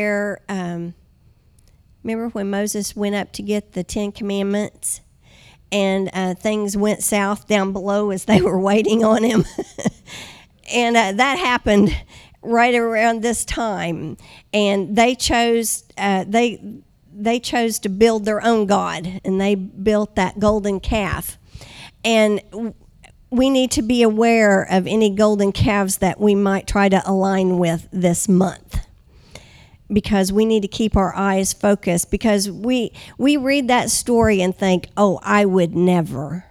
where um, remember when Moses went up to get the Ten Commandments and uh, things went south down below as they were waiting on him. and uh, that happened right around this time. And they chose uh, they they chose to build their own god, and they built that golden calf. And we need to be aware of any golden calves that we might try to align with this month because we need to keep our eyes focused because we we read that story and think, "Oh, I would never."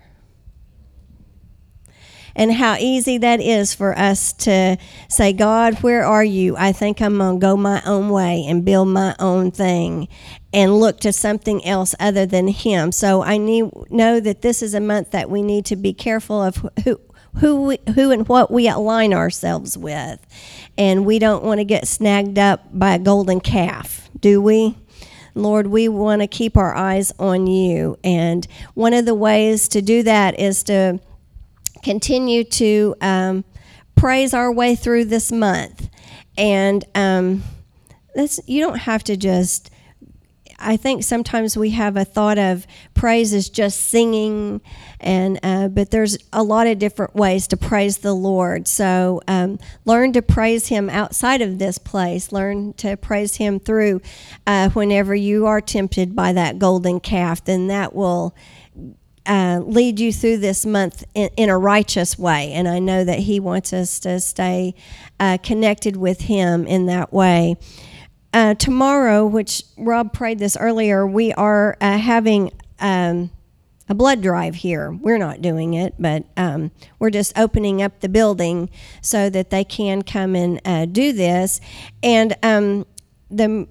And how easy that is for us to say, God, where are you? I think I'm going to go my own way and build my own thing and look to something else other than Him. So I need, know that this is a month that we need to be careful of who, who, we, who and what we align ourselves with. And we don't want to get snagged up by a golden calf, do we? Lord, we want to keep our eyes on you. And one of the ways to do that is to continue to um, praise our way through this month. And um, you don't have to just I think sometimes we have a thought of praise as just singing, and uh, but there's a lot of different ways to praise the Lord. So um, learn to praise Him outside of this place. Learn to praise Him through uh, whenever you are tempted by that golden calf. Then that will. Uh, lead you through this month in, in, a righteous way. And I know that He wants us to stay uh, connected with Him in that way. Uh, tomorrow, which Rob prayed this earlier, we are uh, having um, a blood drive here. We're not doing it, but um, we're just opening up the building so that they can come and uh, do this. And um, the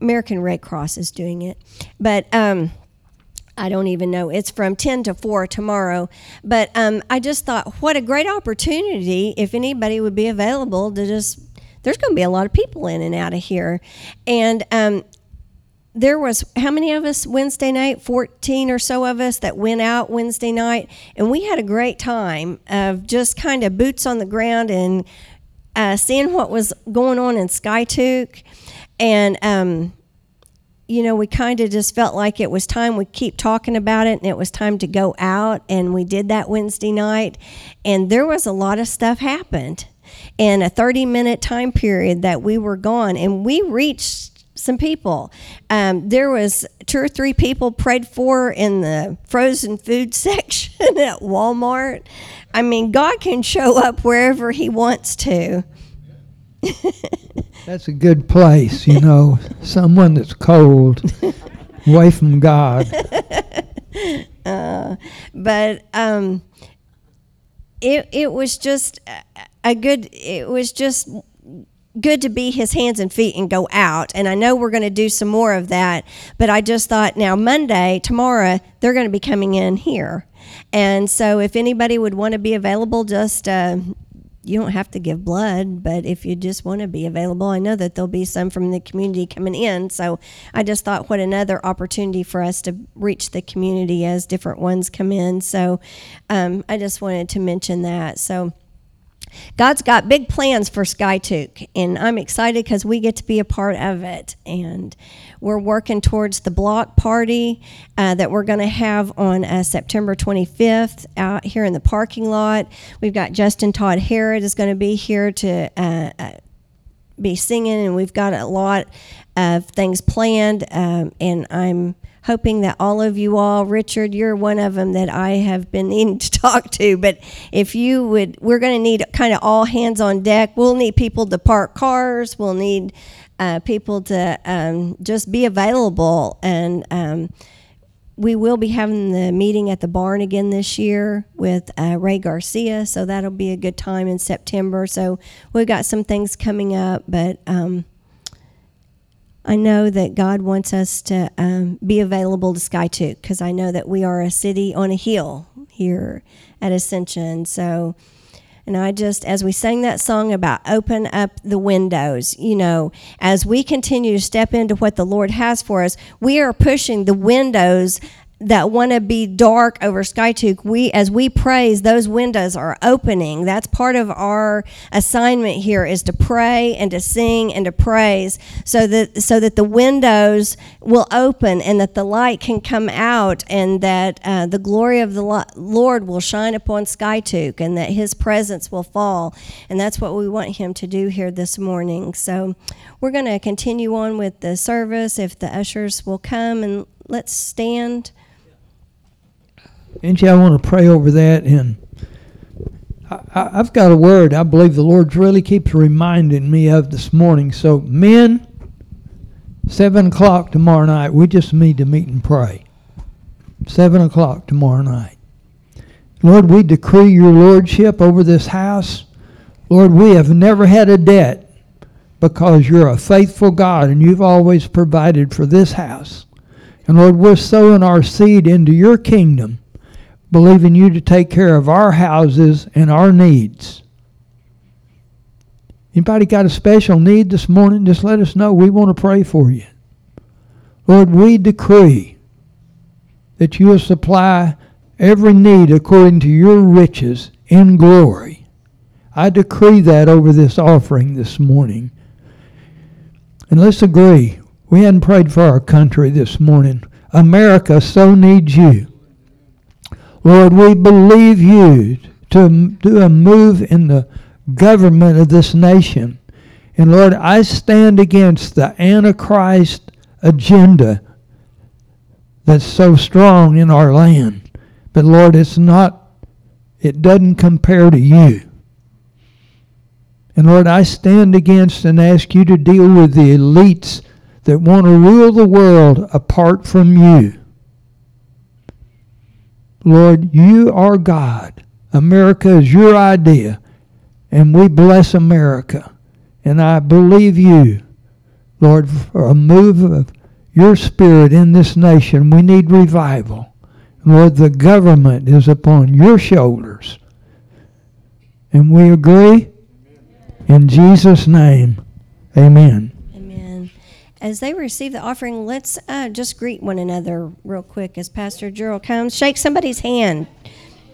American Red Cross is doing it. But um, I don't even know. It's from 10 to 4 tomorrow. But um, I just thought, what a great opportunity if anybody would be available to just there's going to be a lot of people in and out of here. And um, there was how many of us Wednesday night? 14 or so of us that went out Wednesday night. And we had a great time of just kind of boots on the ground and uh, seeing what was going on in Skiatook. And, um, you know, we kind of just felt like it was time we keep talking about it and it was time to go out. And we did that Wednesday night. And there was a lot of stuff happened in a 30 minute time period that we were gone and we reached some people. Um, there was two or three people prayed for in the frozen food section at walmart. I mean god can show up wherever he wants to. That's a good place you know someone that's cold away from god. Uh, but um, it, it was just a good it was just good to be his hands and feet and go out and i know we're going to do some more of that but i just thought now monday tomorrow they're going to be coming in here and so if anybody would want to be available just uh, you don't have to give blood, but if you just want to be available, I know that there'll be some from the community coming in. So I just thought what another opportunity for us to reach the community as different ones come in. So um, I just wanted to mention that. So God's got big plans for Skiatook, and I'm excited because we get to be a part of it. And we're working towards the block party uh, that we're going to have on uh, September 25th out here in the parking lot. We've got Justin Todd Harrod is going to be here to uh, uh, be singing, and we've got a lot of things planned. Um, and I'm hoping that all of you all, Richard, you're one of them that I have been needing to talk to. But if you would, we're going to need kind of all hands on deck. We'll need people to park cars. We'll need uh, people to um, just be available. And um, we will be having the meeting at the barn again this year with uh, Ray Garcia. So that'll be a good time in September. So we've got some things coming up, but. Um, I know that God wants us to um, be available to Sky Skiatook because I know that we are a city on a hill here at Ascension. So, and I just, as we sang that song about open up the windows, you know, as we continue to step into what the Lord has for us, we are pushing the windows that want to be dark over Skiatook, we as we praise, those windows are opening. That's part of our assignment here is to pray and to sing and to praise, so that so that the windows will open and that the light can come out and that uh, the glory of the Lord will shine upon Skiatook and that His presence will fall. And that's what we want Him to do here this morning. So we're going to continue on with the service. If the ushers will come and let's stand. Angie, I want to pray over that. And I, have got a word I believe the Lord really keeps reminding me of this morning. So, men, 7 o'clock tomorrow night, we just need to meet and pray. 7 o'clock tomorrow night. Lord, we decree your lordship over this house. Lord, we have never had a debt because you're a faithful God and you've always provided for this house. And Lord, we're sowing our seed into your kingdom believing you to take care of our houses and our needs. Anybody got a special need this morning? Just let us know. We want to pray for you. Lord, we decree that you will supply every need according to your riches in glory. I decree that over this offering this morning. And let's agree. We hadn't prayed for our country this morning. America so needs you. Lord, we believe you to do a move in the government of this nation. And Lord, I stand against the Antichrist agenda that's so strong in our land. But Lord, it's not, it doesn't compare to you. And Lord, I stand against and ask you to deal with the elites that want to rule the world apart from you. Lord, you are God. America is your idea, and we bless America. And I believe you, Lord, for a move of your spirit in this nation. We need revival. Lord, the government is upon your shoulders. And we agree? In Jesus' name, amen as they receive the offering, let's uh, just greet one another real quick as Pastor Gerald comes. Shake somebody's hand.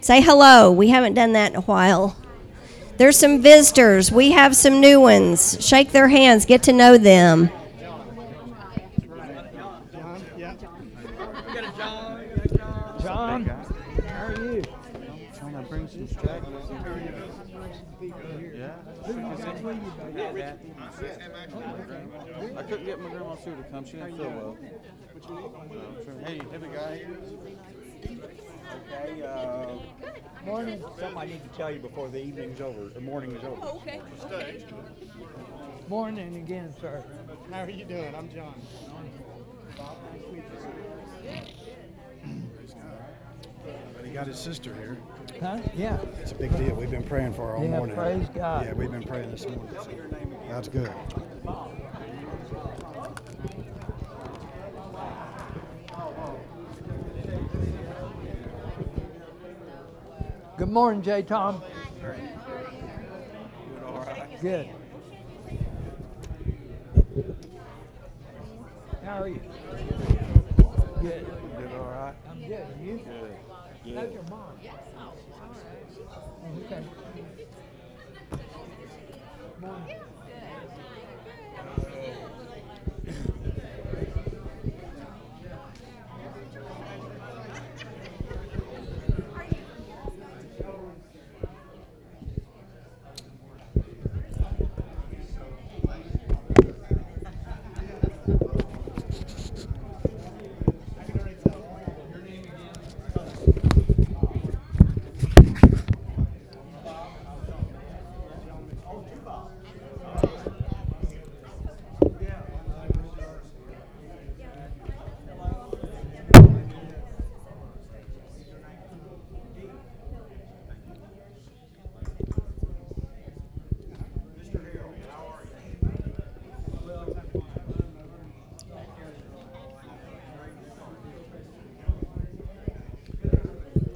Say hello. We haven't done that in a while. There's some visitors. We have some new ones. Shake their hands. Get to know them. You? I couldn't get my grandma Sue to come. She didn't feel well. Hey, hey, big guy. Okay. Uh, morning. Something I need to tell you before the evening's over. The morning is over. Oh, okay. Morning again, sir. How are you doing? I'm John. But he got his sister here. Huh? Yeah. It's a big deal. We've been praying for her all yeah, morning. Praise God. Yeah, we've been praying this morning. So that's good. Good morning, Jay Tom. Good. How are you? Good. Did all right? I'm good. You? Good. How's your mom?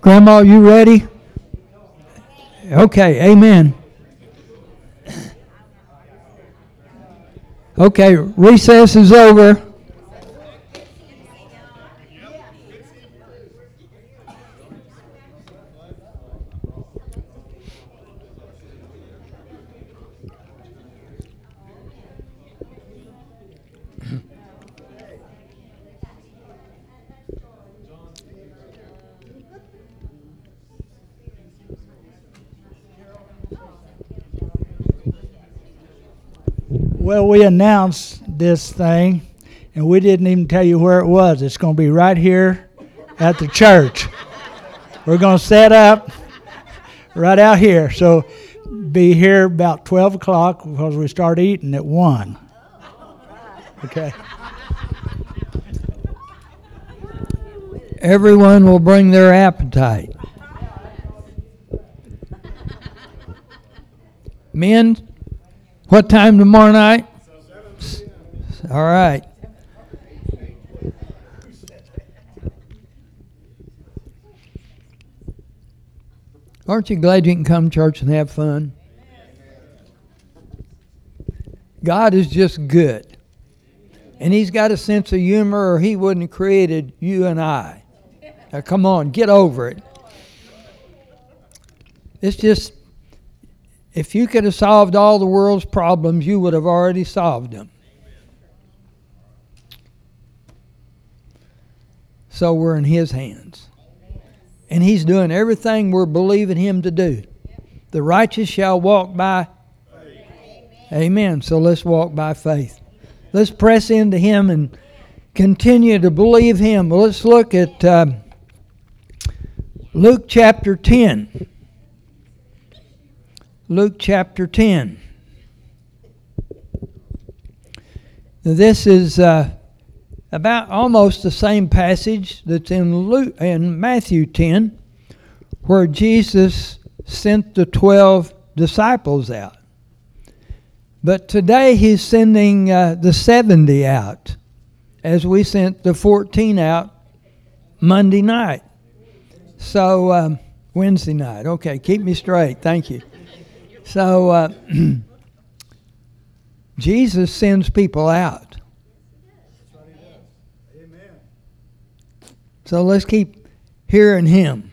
Grandma, you ready? Okay, amen. Okay, recess is over. Well, we announced this thing, and we didn't even tell you where it was. It's going to be right here at the church. We're going to set up right out here. So be here about 12 o'clock because we start eating at 1. Okay. Everyone will bring their appetite. Men, what time tomorrow night? All right. Aren't you glad you can come to church and have fun? God is just good. And He's got a sense of humor, or He wouldn't have created you and I. Now, come on, get over it. It's just, if you could have solved all the world's problems, you would have already solved them. So we're in His hands. And He's doing everything we're believing Him to do. The righteous shall walk by. Amen. So let's walk by faith. Let's press into Him and continue to believe Him. Well, let's look at uh, Luke chapter 10. Luke chapter 10. Now, this is uh, about almost the same passage that's in Luke in Matthew 10, where Jesus sent the 12 disciples out. But today he's sending uh, the 70 out, as we sent the 14 out Monday night. So, um, Wednesday night. Okay, keep me straight. Thank you. So, uh, Jesus sends people out. So let's keep hearing him.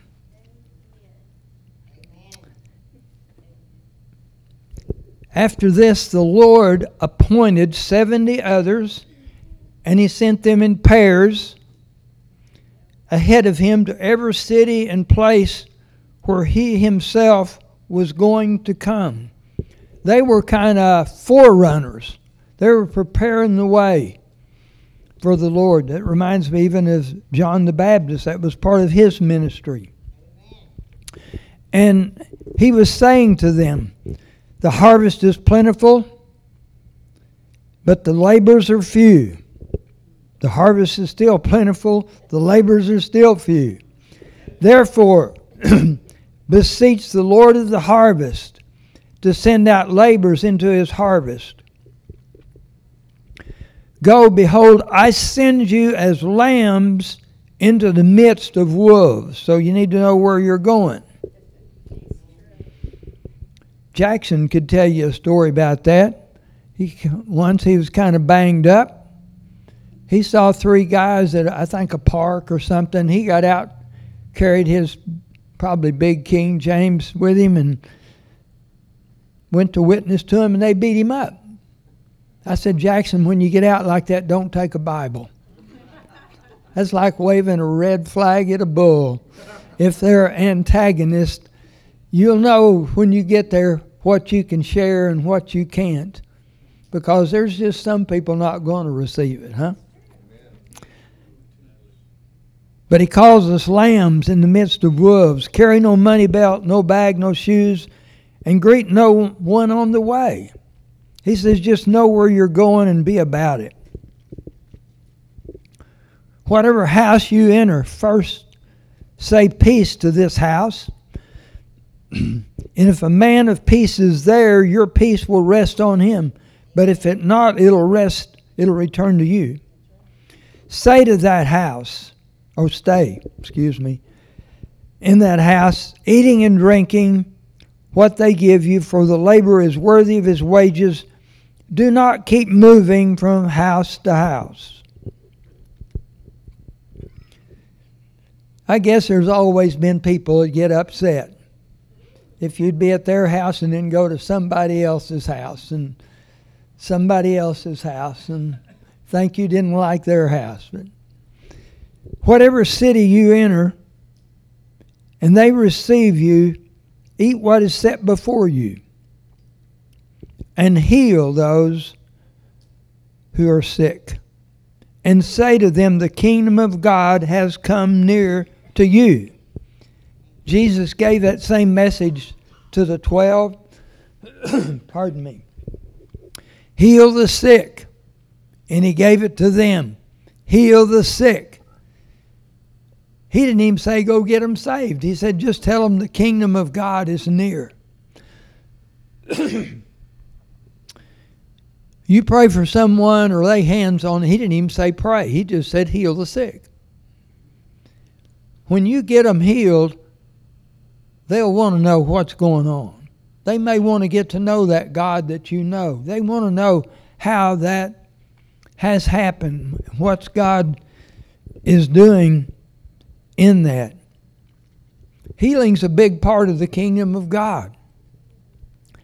After this, the Lord appointed 70 others, and he sent them in pairs ahead of him to every city and place where he himself was going to come. They were kind of forerunners, they were preparing the way for the Lord. That reminds me even of John the Baptist, that was part of his ministry. And he was saying to them, The harvest is plentiful, but the labors are few. The harvest is still plentiful, the labors are still few. Therefore, beseech the Lord of the harvest to send out labors into his harvest. Go, behold, I send you as lambs into the midst of wolves. So you need to know where you're going. Jackson could tell you a story about that. He, once he was kind of banged up. He saw three guys at, I think, a park or something. He got out, carried his probably big King James with him, and went to witness to him, and they beat him up. I said, Jackson, when you get out like that, don't take a Bible. That's like waving a red flag at a bull. If they're antagonists, you'll know when you get there what you can share and what you can't. Because there's just some people not going to receive it, huh? But he calls us lambs in the midst of wolves. Carry no money belt, no bag, no shoes, and greet no one on the way. He says, just know where you're going and be about it. Whatever house you enter, first say peace to this house. and if a man of peace is there, your peace will rest on him. But if it not, it'll rest, it'll return to you. Say to that house, or stay, excuse me, in that house, eating and drinking what they give you, for the labor is worthy of his wages. Do not keep moving from house to house. I guess there's always been people that get upset if you'd be at their house and then go to somebody else's house and somebody else's house and think you didn't like their house. But whatever city you enter and they receive you, eat what is set before you and heal those who are sick, and say to them, The kingdom of God has come near to you. Jesus gave that same message to the twelve. Pardon me. Heal the sick. And he gave it to them. Heal the sick. He didn't even say, Go get them saved. He said, Just tell them the kingdom of God is near. you pray for someone or lay hands on, he didn't even say pray. He just said, Heal the sick. When you get them healed, they'll want to know what's going on. They may want to get to know that God that you know. They want to know how that has happened, what God is doing in that. Healing's a big part of the kingdom of God.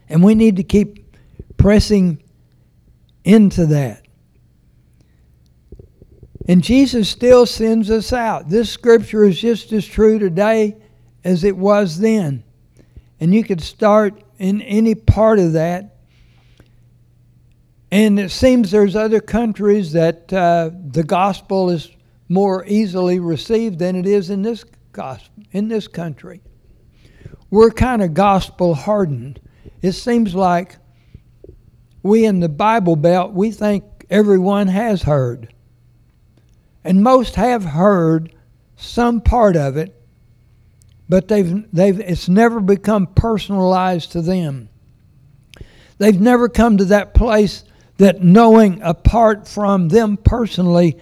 And we need to keep pressing into that. And Jesus still sends us out. This scripture is just as true today as it was then. And you could start in any part of that. And it seems there's other countries that uh, the gospel is more easily received than it is in this gospel, in this country. We're kind of gospel hardened. It seems like we in the Bible Belt we think everyone has heard. And most have heard some part of it, but they've, they've, it's never become personalized to them. They've never come to that place that knowing apart from them personally,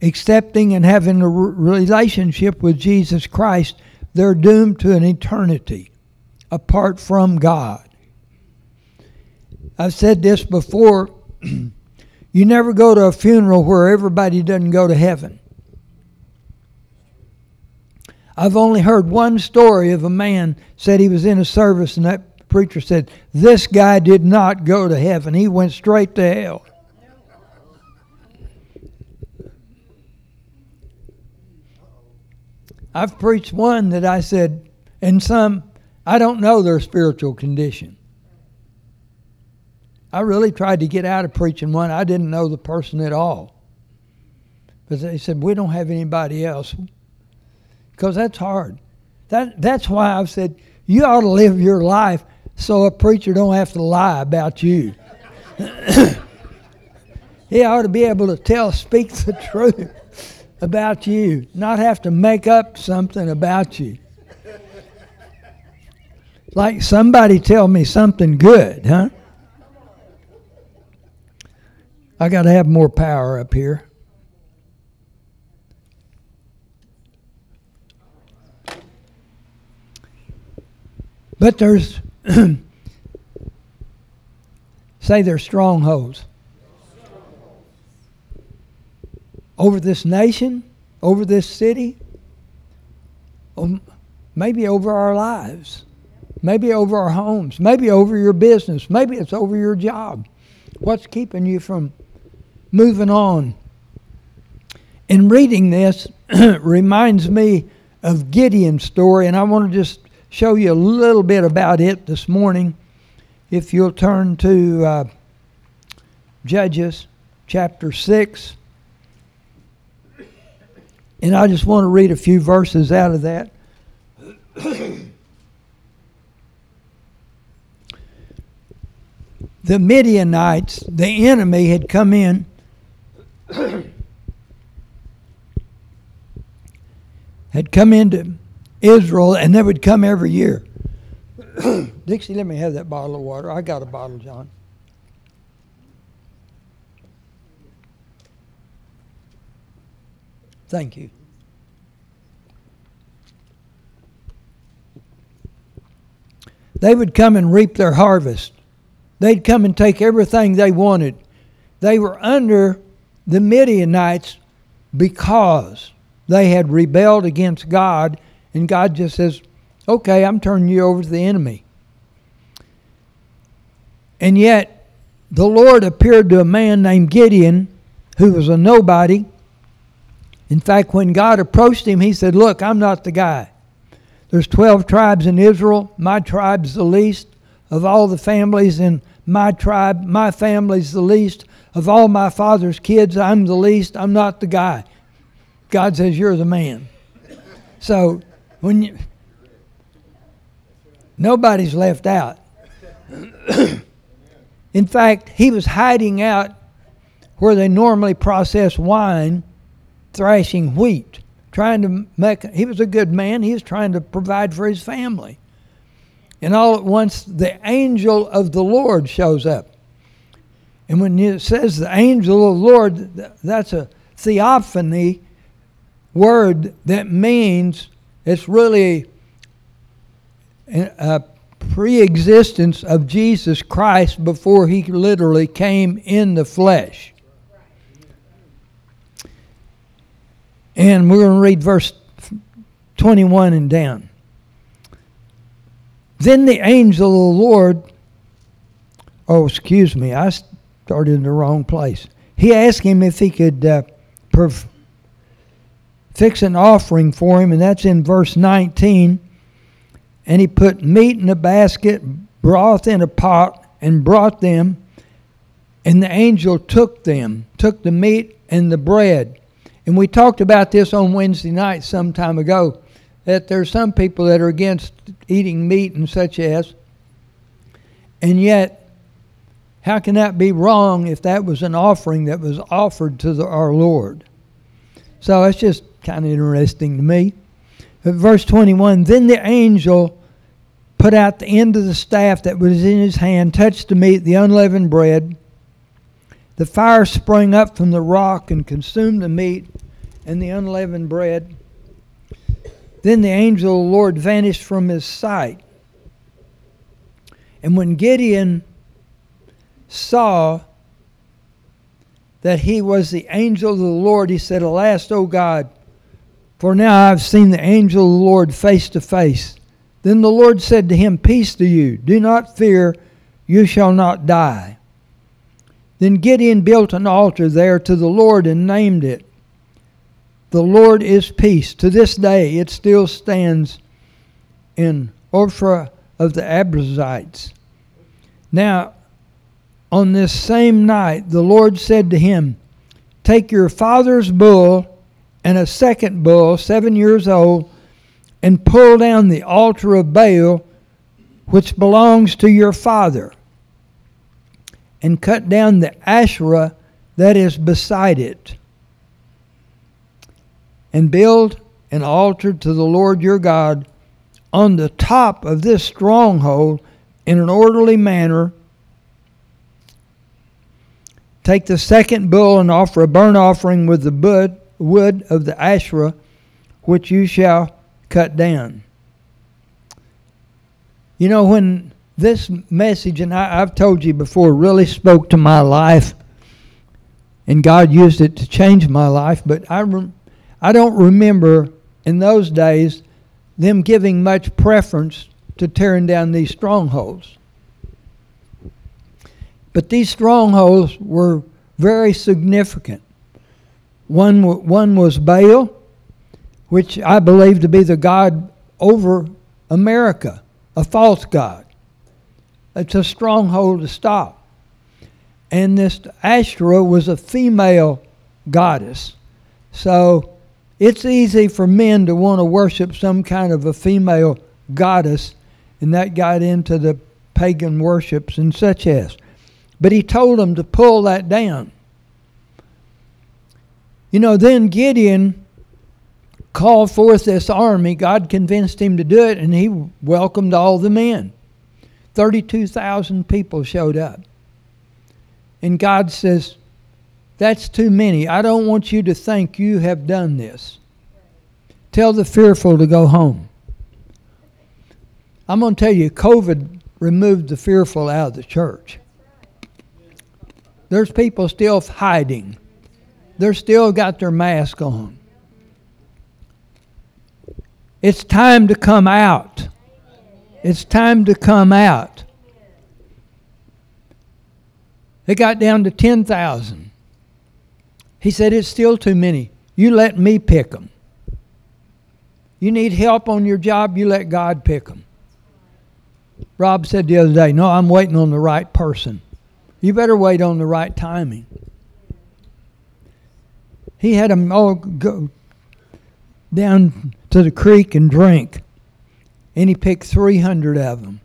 accepting and having a relationship with Jesus Christ, they're doomed to an eternity apart from God. I've said this before. you never go to a funeral where everybody doesn't go to heaven. I've only heard one story of a man said he was in a service and that preacher said, This guy did not go to heaven. He went straight to hell. I've preached one that I said, and some, I don't know their spiritual condition. I really tried to get out of preaching one. I didn't know the person at all. But they said, We don't have anybody else because that's hard. That, that's why I've said you ought to live your life so a preacher don't have to lie about you. he ought to be able to tell, speak the truth about you, not have to make up something about you. Like somebody tell me something good, huh? I got to have more power up here. But there's, say, there's strongholds over this nation, over this city, um, maybe over our lives, maybe over our homes, maybe over your business, maybe it's over your job. What's keeping you from moving on? In reading this, reminds me of Gideon's story, and I want to just show you a little bit about it this morning. If you'll turn to uh, Judges chapter 6. And I just want to read a few verses out of that. the Midianites, the enemy, had come in. had come into Israel, and they would come every year. Dixie, let me have that bottle of water. I got a bottle, John. Thank you. They would come and reap their harvest. They'd come and take everything they wanted. They were under the Midianites because they had rebelled against God and God just says, okay, I'm turning you over to the enemy. And yet, the Lord appeared to a man named Gideon who was a nobody. In fact, when God approached him, he said, Look, I'm not the guy. There's 12 tribes in Israel. My tribe's the least of all the families in my tribe. My family's the least Of all my father's kids, I'm the least. I'm not the guy. God says, You're the man. So when you, nobody's left out. In fact, he was hiding out where they normally process wine, thrashing wheat, trying to make. He was a good man. He was trying to provide for his family. And all at once, the angel of the Lord shows up. And when it says the angel of the Lord, that's a theophany word that means it's really a pre existence of Jesus Christ before he literally came in the flesh. And we're going to read verse 21 and down. Then the angel of the Lord, oh, excuse me, I started in the wrong place. He asked him if he could uh, perf- fix an offering for him, and that's in verse 19. And he put meat in a basket, broth in a pot, and brought them. And the angel took them, took the meat and the bread. And we talked about this on Wednesday night some time ago that there's some people that are against eating meat and such as. And yet, how can that be wrong if that was an offering that was offered to the, our Lord? So it's just kind of interesting to me. But verse 21 Then the angel put out the end of the staff that was in his hand, touched the meat, the unleavened bread. The fire sprang up from the rock and consumed the meat and the unleavened bread. Then the angel of the Lord vanished from his sight. And when Gideon saw that he was the angel of the Lord, he said, Alas, O God, for now I've seen the angel of the Lord face to face. Then the Lord said to him, Peace to you, do not fear, you shall not die. Then Gideon built an altar there to the Lord and named it the Lord is peace. To this day, it still stands in Ophrah of the Abiezrites. Now, on this same night, the Lord said to him, Take your father's bull and a second bull, seven years old, and pull down the altar of Baal, which belongs to your father, and cut down the Asherah that is beside it and build an altar to the Lord your God on the top of this stronghold in an orderly manner. Take the second bull and offer a burnt offering with the wood of the Asherah, which you shall cut down. You know, when this message, and I, have told you before, really spoke to my life, and God used it to change my life, but I remember I don't remember in those days them giving much preference to tearing down these strongholds. But these strongholds were very significant. One, one was Baal, which I believe to be the God over America, a false God. It's a stronghold to stop. And this Asherah was a female goddess. So it's easy for men to want to worship some kind of a female goddess, and that got into the pagan worships and such as. But he told them to pull that down. You know, then Gideon called forth this army. God convinced him to do it, and he welcomed all the men. 32,000 people showed up. And God says, that's too many. I don't want you to think you have done this. Tell the fearful to go home. I'm going to tell you, COVID removed the fearful out of the church. There's people still hiding. They're still got their mask on. It's time to come out. It's time to come out. They got down to 10,000. He said, It's still too many. You let me pick them. You need help on your job, you let God pick them. Rob said the other day, No, I'm waiting on the right person. You better wait on the right timing. he had them all go down to the creek and drink. And he picked 300 of them.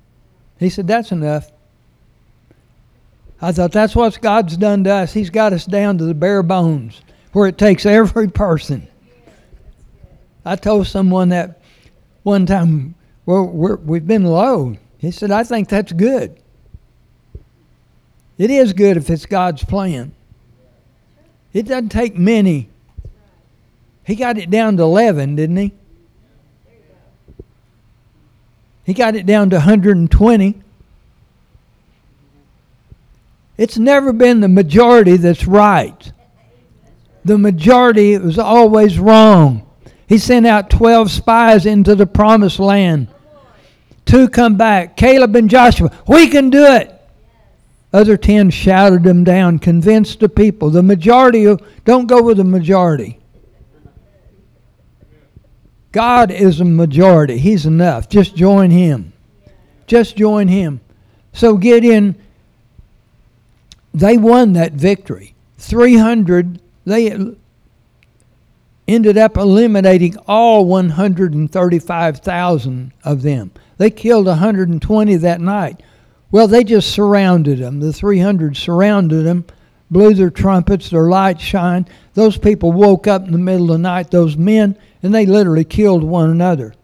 He said, That's enough. I thought that's what God's done to us. He's got us down to the bare bones where it takes every person. I told someone that one time, well, we're, we've been low. He said, I think that's good. It is good if it's God's plan. It doesn't take many. He got it down to 11, didn't he? He got it down to 120. It's never been the majority that's right. The majority was always wrong. He sent out 12 spies into the promised land. Two come back, Caleb and Joshua. We can do it. Other 10 shouted them down, convinced the people. The majority, don't go with the majority. God is a majority. He's enough. Just join Him. Just join Him. So get in. they won that victory. 300, they ended up eliminating all 135,000 of them. They killed 120 that night. Well, they just surrounded them. The 300 surrounded them, blew their trumpets, their lights shined. Those people woke up in the middle of the night, those men, and they literally killed one another.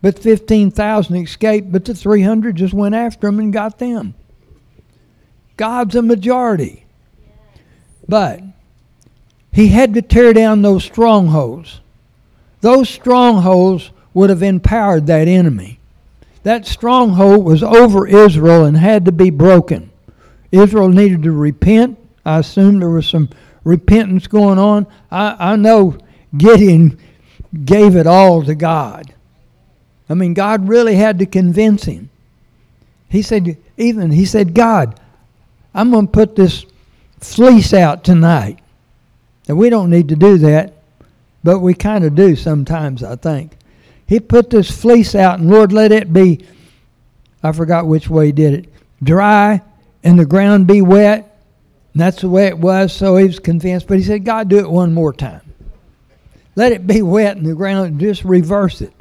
But 15,000 escaped, but the 300 just went after them and got them. God's a majority. But he had to tear down those strongholds. Those strongholds would have empowered that enemy. That stronghold was over Israel and had to be broken. Israel needed to repent. I assume there was some repentance going on. I, I know Gideon gave it all to God. I mean, God really had to convince him. He said, even, he said, God, I'm going to put this fleece out tonight. And we don't need to do that, but we kind of do sometimes, I think. He put this fleece out, and Lord, let it be, I forgot which way he did it, dry and the ground be wet. And that's the way it was, so he was convinced. But he said, God, do it one more time. Let it be wet and the ground, just reverse it.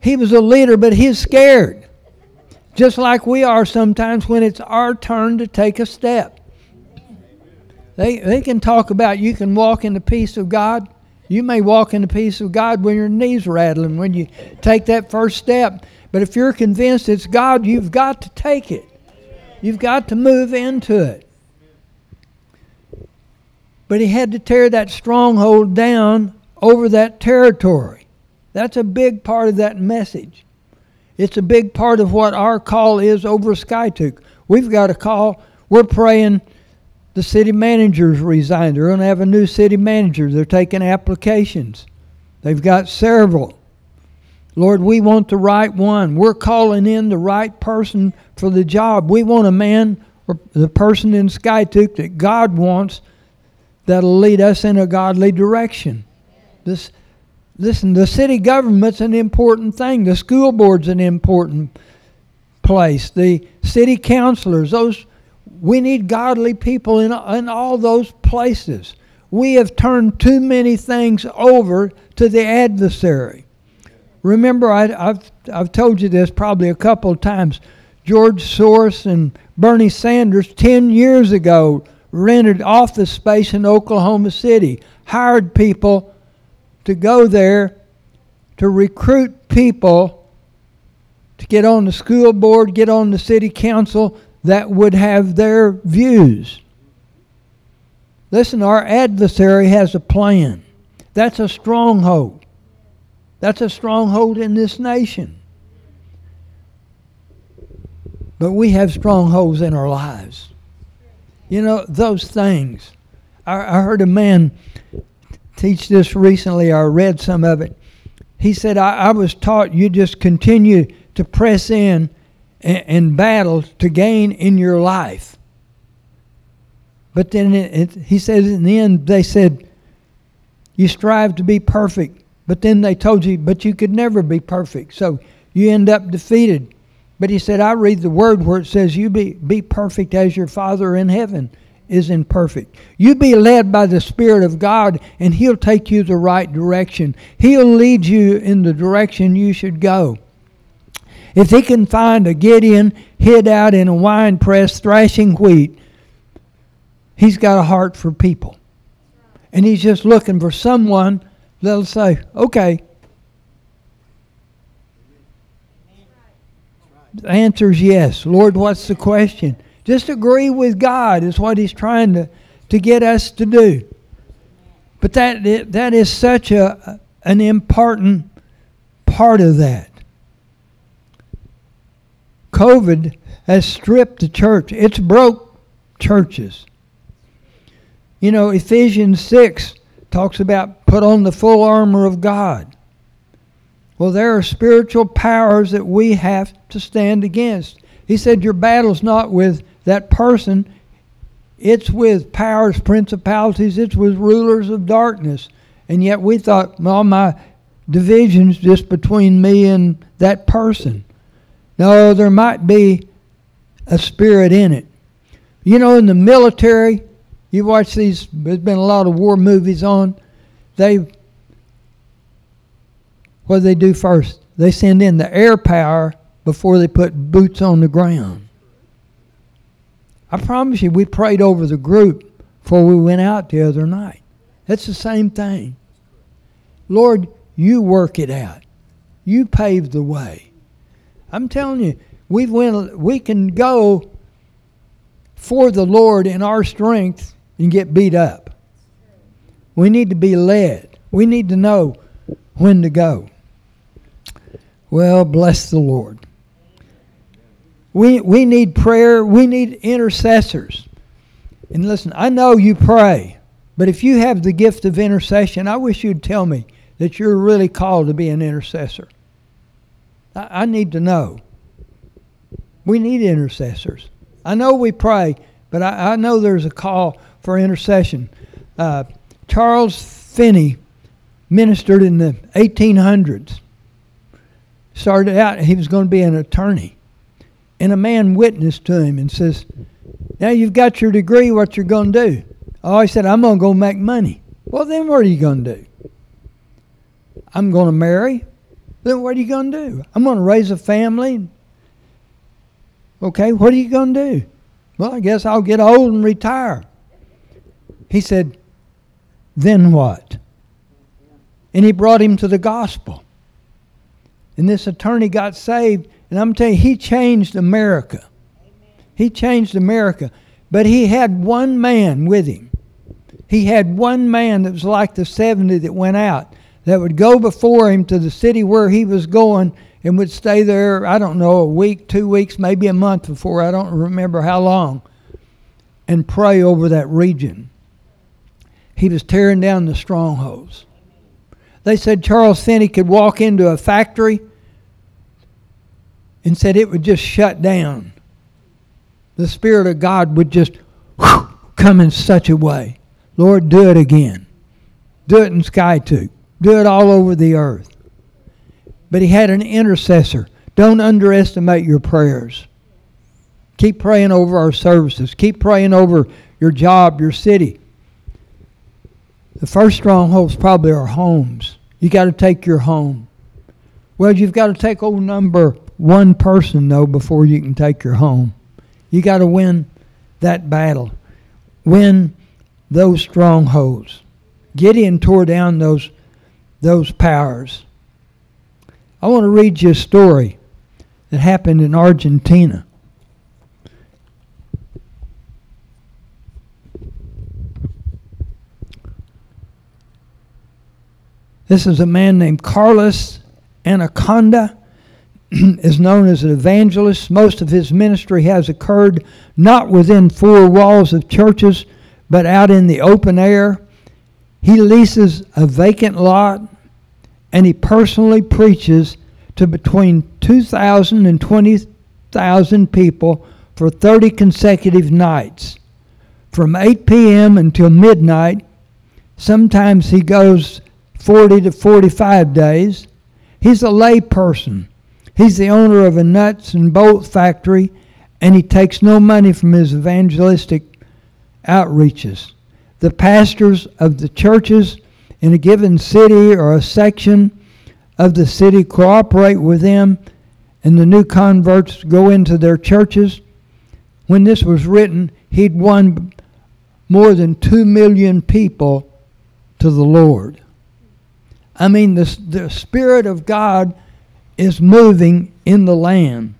He was a leader, but he's scared just like we are sometimes when it's our turn to take a step. They, they can talk about you can walk in the peace of God. You may walk in the peace of God when your knees are rattling, when you take that first step. But if you're convinced it's God, you've got to take it. You've got to move into it. But he had to tear that stronghold down over that territory. That's a big part of that message. It's a big part of what our call is over Skiatook. We've got a call. We're praying the city managers resign. They're going to have a new city manager. They're taking applications. They've got several. Lord, we want the right one. We're calling in the right person for the job. We want a man or the person in Skiatook that God wants that'll lead us in a godly direction. This listen, the city government's an important thing. The school board's an important place. The city councilors, those we need godly people in, in all those places. We have turned too many things over to the adversary. Remember, I, have I've told you this probably a couple of times. George Soros and Bernie Sanders, 10 years ago, rented office space in Oklahoma City, hired people to go there to recruit people to get on the school board, get on the city council that would have their views. Listen, our adversary has a plan. That's a stronghold. That's a stronghold in this nation. But we have strongholds in our lives. You know, those things. I, I heard a man teach this recently, I read some of it. He said, I, I was taught you just continue to press in and, battles to gain in your life. But then it, it, he says in the end, they said, you strive to be perfect. But then they told you, but you could never be perfect. So you end up defeated. But he said, I read the word where it says, You be, be perfect as your Father in heaven is imperfect. You be led by the Spirit of God, and He'll take you the right direction. He'll lead you in the direction you should go. If He can find a Gideon hid out in a wine press thrashing wheat, He's got a heart for people. And He's just looking for someone that'll say, Okay, The answer is yes. Lord, what's the question? Just agree with God is what He's trying to, to get us to do. But that that is such a an important part of that. COVID has stripped the church. It's broke churches. You know, Ephesians 6 talks about put on the full armor of God. Well, there are spiritual powers that we have to stand against. He said, Your battle's not with that person, it's with powers, principalities, it's with rulers of darkness. And yet we thought, well, my division's just between me and that person. No, there might be a spirit in it. You know, in the military, you watch these, there's been a lot of war movies on. They what do they do first? They send in the air power before they put boots on the ground. I promise you, we prayed over the group before we went out the other night. That's the same thing. Lord, you work it out. You pave the way. I'm telling you, we went, we can go for the Lord in our strength and get beat up. We need to be led. We need to know when to go. Well, bless the Lord. We, we need prayer. We need intercessors. And listen, I know you pray, but if you have the gift of intercession, I wish you'd tell me that you're really called to be an intercessor. I, need to know. We need intercessors. I know we pray, but I, I know there's a call for intercession. Uh, Charles Finney ministered in the 1800s started out, he was going to be an attorney. And a man witnessed to him and says, Now you've got your degree, what you're going to do? Oh, he said, I'm going to go make money. Well, then what are you going to do? I'm going to marry. Then what are you going to do? I'm going to raise a family. Okay, what are you going to do? Well, I guess I'll get old and retire. He said, Then what? And he brought him to the gospel and this attorney got saved. And I'm telling you, he changed America. He changed America. But he had one man with him. He had one man that was like the 70 that went out that would go before him to the city where he was going and would stay there, I don't know, a week, two weeks, maybe a month before, I don't remember how long, and pray over that region. He was tearing down the strongholds. They said Charles Finney could walk into a factory and said it would just shut down. The Spirit of God would just come in such a way. Lord, do it again. Do it in Skiatook. Do it all over the earth. But he had an intercessor. Don't underestimate your prayers. Keep praying over our services. Keep praying over your job, your city. The first strongholds probably are homes. You got to take your home. Well, you've got to take old number one person, though, before you can take your home. You got to win that battle, win those strongholds. Gideon tore down those, those powers. I want to read you a story that happened in Argentina. This is a man named Carlos Annacondia is known as an evangelist. Most of his ministry has occurred not within four walls of churches, but out in the open air. He leases a vacant lot and he personally preaches to between 2,000 and 20,000 people for 30 consecutive nights. From 8 p.m. until midnight, sometimes he goes 40 to 45 days. He's a lay person He's the owner of a nuts and bolt factory, and he takes no money from his evangelistic outreaches. The pastors of the churches in a given city or a section of the city cooperate with them, and the new converts go into their churches. When this was written, he'd won more than two million people to the Lord. I mean, the, the Spirit of God is moving in the land.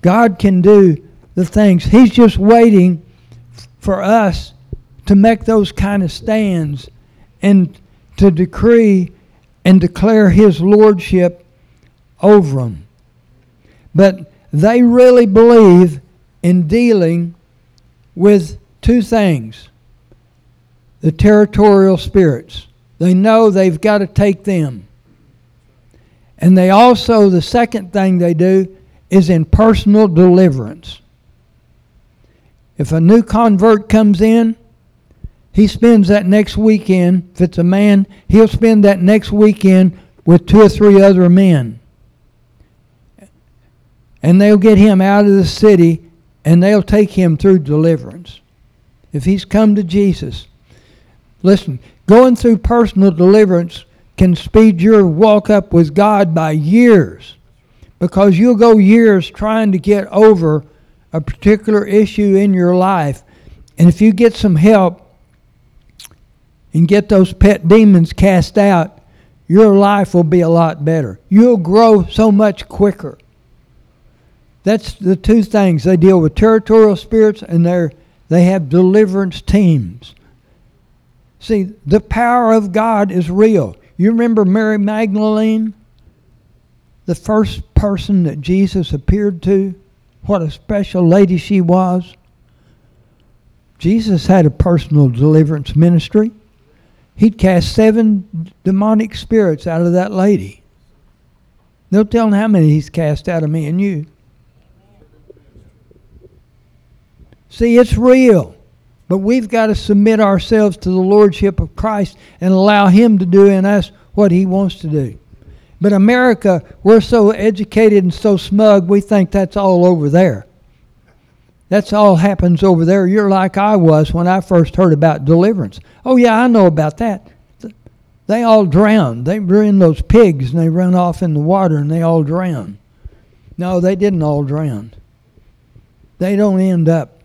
God can do the things. He's just waiting for us to make those kind of stands and to decree and declare His Lordship over them. But they really believe in dealing with two things the territorial spirits. They know they've got to take them. And they also, the second thing they do is in personal deliverance. If a new convert comes in, he spends that next weekend, if it's a man, he'll spend that next weekend with two or three other men. And they'll get him out of the city and they'll take him through deliverance. If he's come to Jesus, listen, going through personal deliverance can speed your walk up with God by years because you'll go years trying to get over a particular issue in your life. And if you get some help and get those pet demons cast out, your life will be a lot better. You'll grow so much quicker. That's the two things. They deal with territorial spirits and they they have deliverance teams. See, the power of God is real. You remember Mary Magdalene? The first person that Jesus appeared to? What a special lady she was. Jesus had a personal deliverance ministry. He'd cast seven demonic spirits out of that lady. No telling how many he's cast out of me and you. See, it's real. But we've got to submit ourselves to the Lordship of Christ and allow Him to do in us what He wants to do. But America, we're so educated and so smug, we think that's all over there. That's all happens over there. You're like I was when I first heard about deliverance. Oh, yeah, I know about that. They all drowned. They were in those pigs and they run off in the water and they all drowned. No, they didn't all drown. They don't end up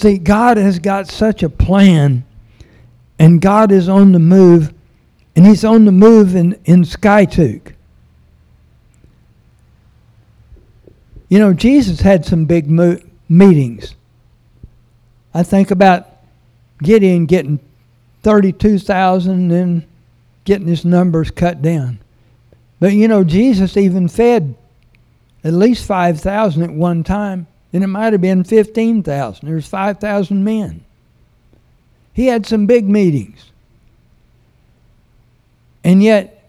See, God has got such a plan, and God is on the move, and He's on the move in, in Skiatook. You know, Jesus had some big mo- meetings. I think about Gideon getting 32,000 and getting his numbers cut down. But you know, Jesus even fed at least 5,000 at one time. and it might have been 15,000. There's 5,000 men. He had some big meetings. And yet,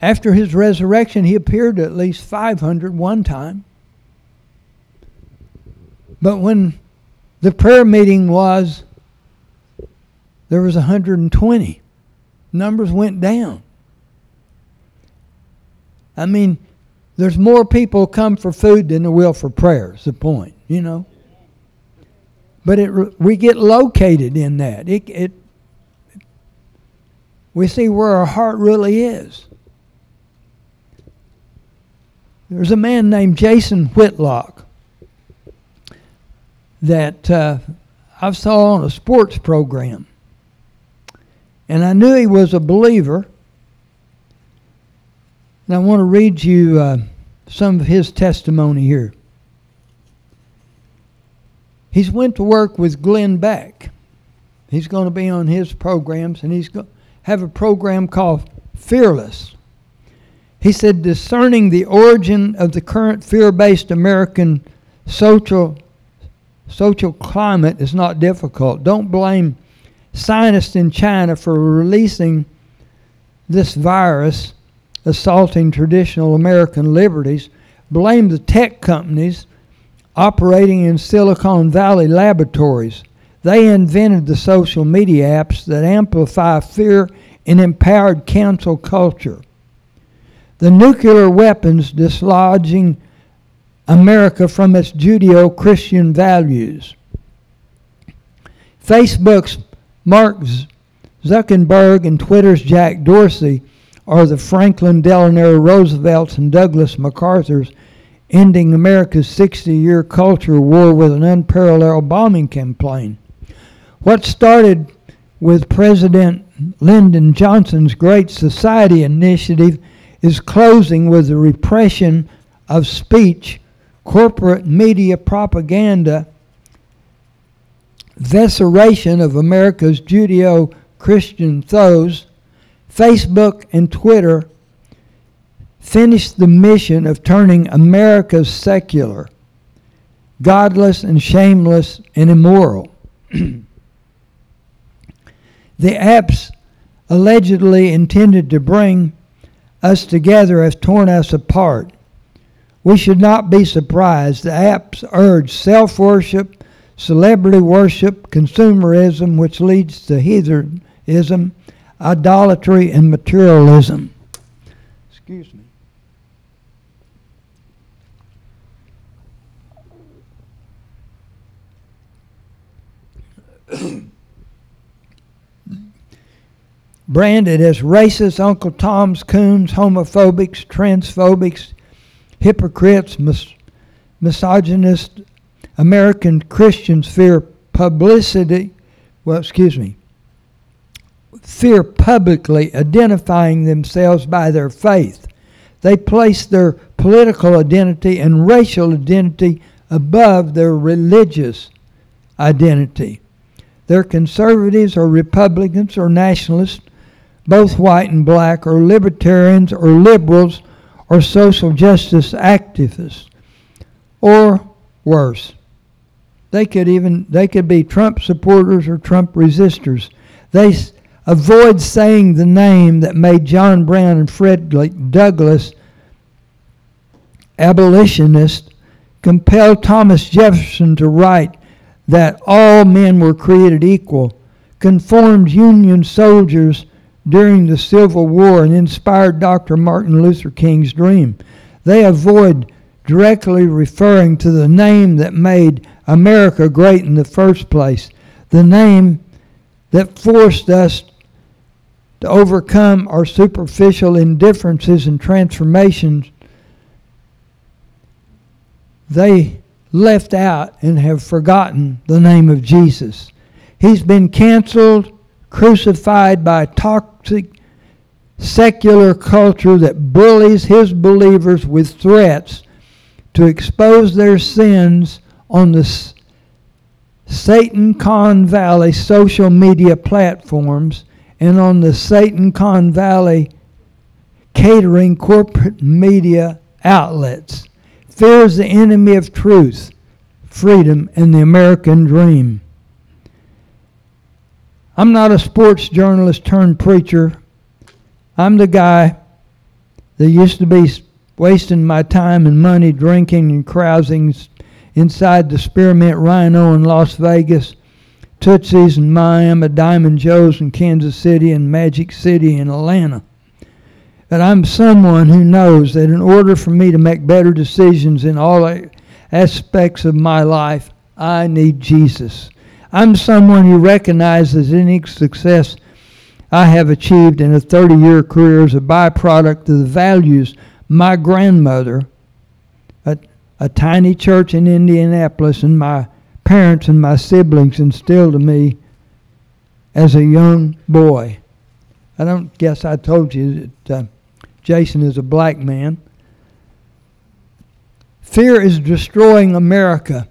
after his resurrection, he appeared at least 500 one time. But when the prayer meeting was, there was 120. Numbers went down. I mean, there's more people come for food than there will for prayer. Is the point, you know? But it we get located in that. It, it we see where our heart really is. There's a man named Jason Whitlock that uh, I saw on a sports program. And I knew he was a believer and I want to read you uh, some of his testimony here. He's went to work with Glenn Beck. He's going to be on his programs, and he's to have a program called Fearless. He said, discerning the origin of the current fear-based American social social climate is not difficult. Don't blame scientists in China for releasing this virus assaulting traditional American liberties, blame the tech companies operating in Silicon Valley laboratories. They invented the social media apps that amplify fear and empowered cancel culture. The nuclear weapons dislodging America from its Judeo Christian values. Facebook's Mark Zuckerberg and Twitter's Jack Dorsey are the Franklin Delano Roosevelts and Douglas MacArthur's ending America's 60 year culture war with an unparalleled bombing campaign. What started with President Lyndon Johnson's Great Society initiative is closing with the repression of speech, corporate media propaganda, visceration of America's Judeo Christian foes, Facebook and Twitter finished the mission of turning America secular, godless and shameless and immoral. the apps allegedly intended to bring us together have torn us apart. We should not be surprised. The apps urge self worship, celebrity worship, consumerism, which leads to heathenism, idolatry, and materialism. Excuse me. branded as racist, Uncle Tom's, coons, homophobics, transphobics, hypocrites, mis- misogynist, American Christians fear publicity, well, excuse me, fear publicly identifying themselves by their faith. They place their political identity and racial identity above their religious identity. They're conservatives or Republicans or nationalists both white and black, or libertarians, or liberals, or social justice activists, or worse. They could even they could be Trump supporters or Trump resistors. They avoid saying the name that made John Brown and Frederick Douglass abolitionists compelled Thomas Jefferson to write that all men were created equal, conformed Union soldiers during the Civil War and inspired Dr. Martin Luther King's dream. They avoid directly referring to the name that made America great in the first place, the name that forced us to overcome our superficial indifferences and transformations. They left out and have forgotten the name of Jesus. He's been canceled, crucified by toxic secular culture that bullies his believers with threats to expose their sins on the Satan Con Valley social media platforms and on the Satan Con Valley catering corporate media outlets. Fear is the enemy of truth, freedom, and the American dream. I'm not a sports journalist turned preacher. I'm the guy that used to be wasting my time and money drinking and carousing inside the Spearmint Rhino in Las Vegas, Tootsie's in Miami, Diamond Joe's in Kansas City, and Magic City in Atlanta. But I'm someone who knows that in order for me to make better decisions in all aspects of my life, I need Jesus. I'm someone who recognizes any success I have achieved in a 30 year career as a byproduct of the values my grandmother, a, a tiny church in Indianapolis, and my parents and my siblings instilled in me as a young boy. I don't guess I told you that uh, Jason is a black man. Fear is destroying America.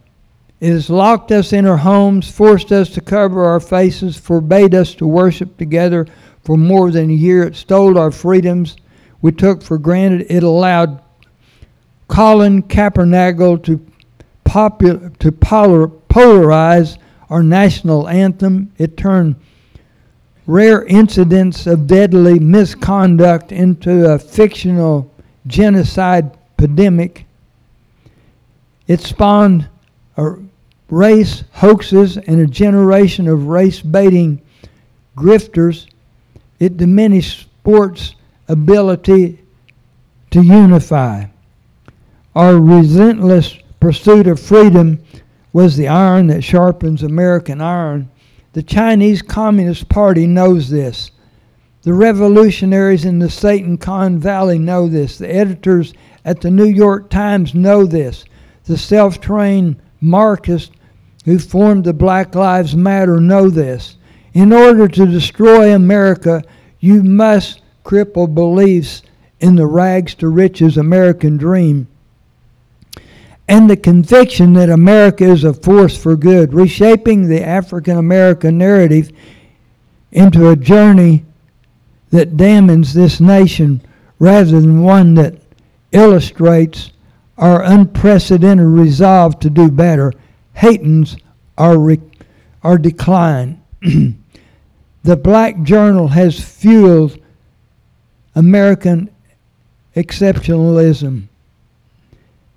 It has locked us in our homes, forced us to cover our faces, forbade us to worship together for more than a year. It stole our freedoms we took for granted. It allowed Colin Kaepernick to, popu- to polar- polarize our national anthem. It turned rare incidents of deadly misconduct into a fictional genocide pandemic. It spawned a race hoaxes and a generation of race baiting grifters It diminished sports' ability to unify. Our relentless pursuit of freedom was the iron that sharpens American iron. The Chinese Communist Party knows this. The revolutionaries in the Satan Con Valley know this. The editors at the New York Times know this. The self trained Marxists who formed the Black Lives Matter know this. In order to destroy America, you must cripple beliefs in the rags to riches American dream and the conviction that America is a force for good, reshaping the African American narrative into a journey that damns this nation rather than one that illustrates our unprecedented resolve to do better, hastens our, re- our decline. the Black Journal has fueled American exceptionalism.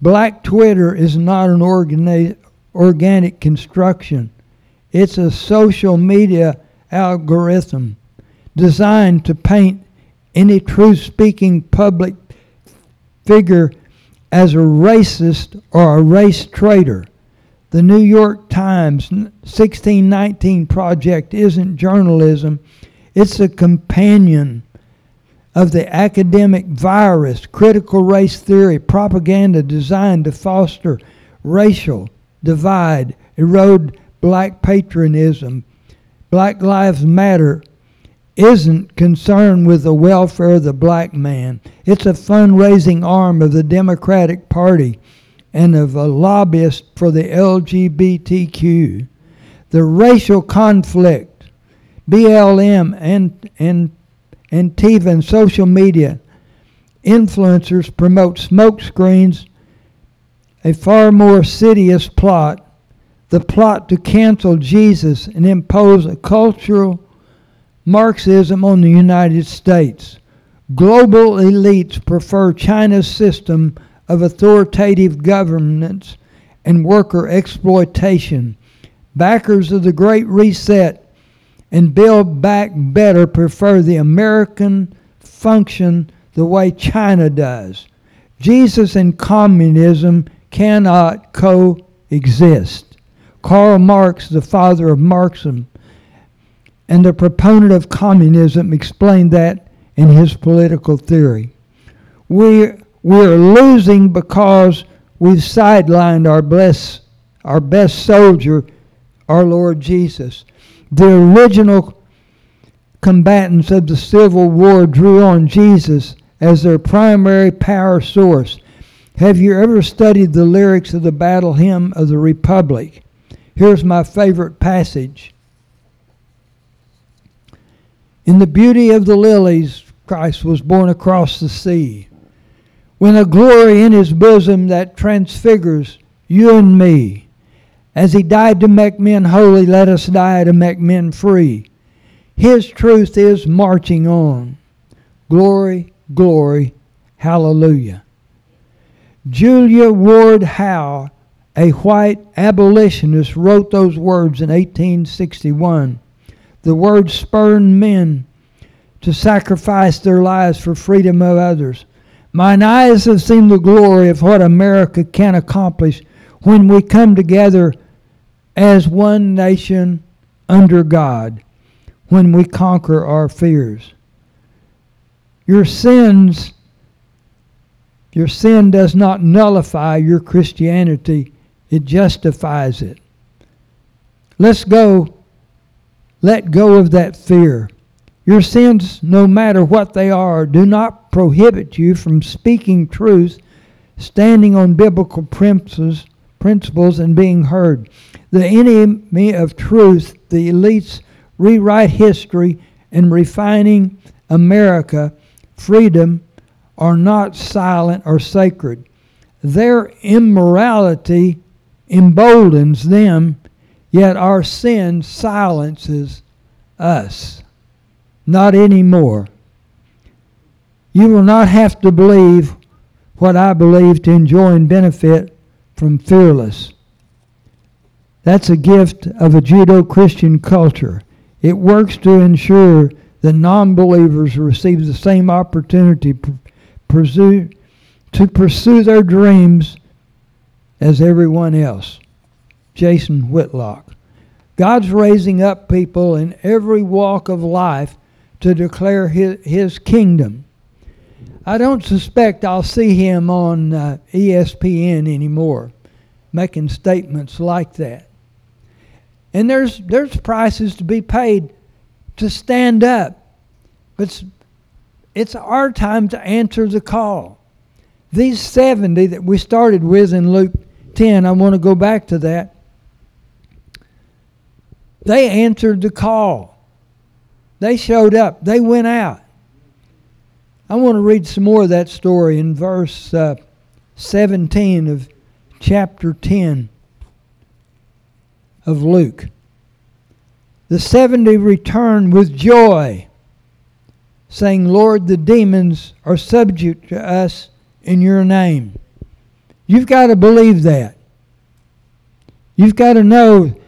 Black Twitter is not an organi- organic construction. It's a social media algorithm designed to paint any truth speaking public figure as a racist or a race traitor. The New York Times 1619 Project isn't journalism, it's a companion of the academic virus, critical race theory, propaganda designed to foster racial divide, erode black patriotism. Black Lives Matter isn't concerned with the welfare of the black man. It's a fundraising arm of the Democratic Party and of a lobbyist for the LGBTQ. The racial conflict, BLM and, and Antifa and social media influencers promote smokescreens, a far more insidious plot, the plot to cancel Jesus and impose a cultural Marxism on the United States. Global elites prefer China's system of authoritative governance and worker exploitation. Backers of the Great Reset and Build Back Better prefer the American function the way China does. Jesus and communism cannot coexist. Karl Marx, the father of Marxism, and the proponent of communism, explained that in his political theory. We, we're losing because we've sidelined our, bless, our best soldier, our Lord Jesus. The original combatants of the Civil War drew on Jesus as their primary power source. Have you ever studied the lyrics of the battle hymn of the Republic? Here's my favorite passage. In the beauty of the lilies, Christ was born across the sea. When a glory in his bosom that transfigures you and me. As he died to make men holy, let us die to make men free. His truth is marching on. Glory, glory, hallelujah. Julia Ward Howe, a white abolitionist, wrote those words in 1861. The words spurred men to sacrifice their lives for freedom of others. Mine eyes have seen the glory of what America can accomplish when we come together as one nation under God, when we conquer our fears. Your sins, your sin does not nullify your Christianity, it justifies it. Let's go, let go of that fear. Your sins, no matter what they are, do not prohibit you from speaking truth, standing on biblical principles, principles and being heard. The enemy of truth, the elites rewrite history and refining America, freedom, are not silent or sacred. Their immorality emboldens them, yet our sin silences us. Not anymore. You will not have to believe what I believe to enjoy and benefit from fearless. That's a gift of a Judeo Christian culture. It works to ensure that non believers receive the same opportunity to pursue their dreams as everyone else. Jason Whitlock. God's raising up people in every walk of life to declare his, his kingdom. I don't suspect I'll see him on uh, ESPN anymore making statements like that. And there's there's prices to be paid to stand up. But it's, it's our time to answer the call. These 70 that we started with in Luke 10, I want to go back to that. They answered the call. They showed up. They went out. I want to read some more of that story in verse uh, 17 of chapter 10 of Luke. The 70 returned with joy, saying, Lord, the demons are subject to us in your name. You've got to believe that. You've got to know